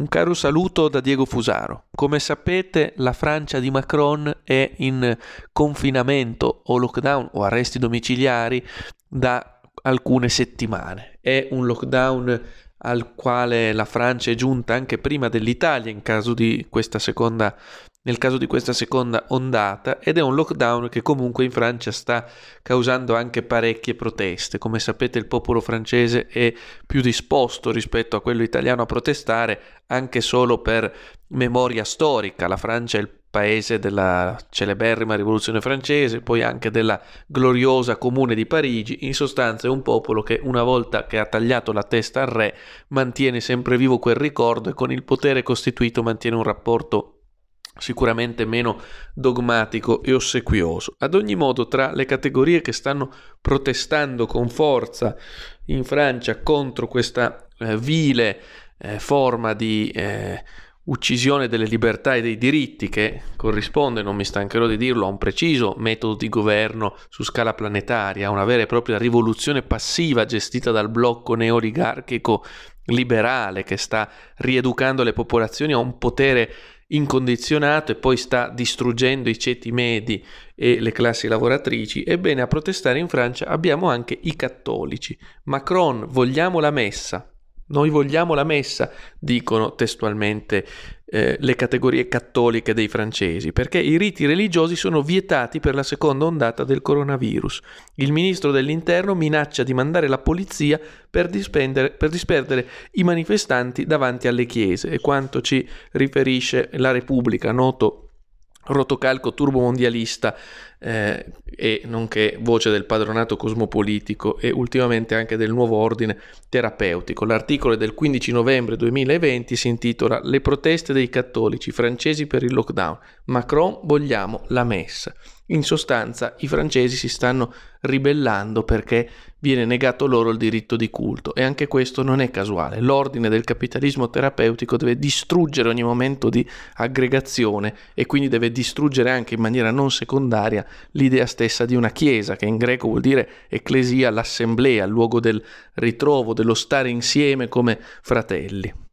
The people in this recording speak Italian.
Un caro saluto da Diego Fusaro. Come sapete, la Francia di Macron è in confinamento o lockdown o arresti domiciliari da alcune settimane. È un lockdown al quale la Francia è giunta anche prima dell'Italia in caso di questa seconda nel caso di questa seconda ondata ed è un lockdown che comunque in Francia sta causando anche parecchie proteste. Come sapete il popolo francese è più disposto rispetto a quello italiano a protestare anche solo per memoria storica. La Francia è il paese della celeberrima rivoluzione francese, poi anche della gloriosa comune di Parigi, in sostanza è un popolo che una volta che ha tagliato la testa al re mantiene sempre vivo quel ricordo e con il potere costituito mantiene un rapporto sicuramente meno dogmatico e ossequioso. Ad ogni modo, tra le categorie che stanno protestando con forza in Francia contro questa eh, vile eh, forma di eh, uccisione delle libertà e dei diritti che corrisponde, non mi stancherò di dirlo, a un preciso metodo di governo su scala planetaria, a una vera e propria rivoluzione passiva gestita dal blocco neoligarchico liberale che sta rieducando le popolazioni a un potere incondizionato e poi sta distruggendo i ceti medi e le classi lavoratrici, ebbene a protestare in Francia abbiamo anche i cattolici. Macron, vogliamo la messa. Noi vogliamo la messa, dicono testualmente eh, le categorie cattoliche dei francesi, perché i riti religiosi sono vietati per la seconda ondata del coronavirus. Il ministro dell'Interno minaccia di mandare la polizia per, per disperdere i manifestanti davanti alle chiese e quanto ci riferisce la Repubblica, noto rotocalco turbomondialista eh, e nonché voce del padronato cosmopolitico e ultimamente anche del nuovo ordine terapeutico. L'articolo del 15 novembre 2020 si intitola Le proteste dei cattolici francesi per il lockdown. Macron vogliamo la messa. In sostanza i francesi si stanno ribellando perché viene negato loro il diritto di culto e anche questo non è casuale. L'ordine del capitalismo terapeutico deve distruggere ogni momento di aggregazione e quindi deve distruggere anche in maniera non secondaria l'idea stessa di una chiesa che in greco vuol dire ecclesia, l'assemblea, il luogo del ritrovo, dello stare insieme come fratelli.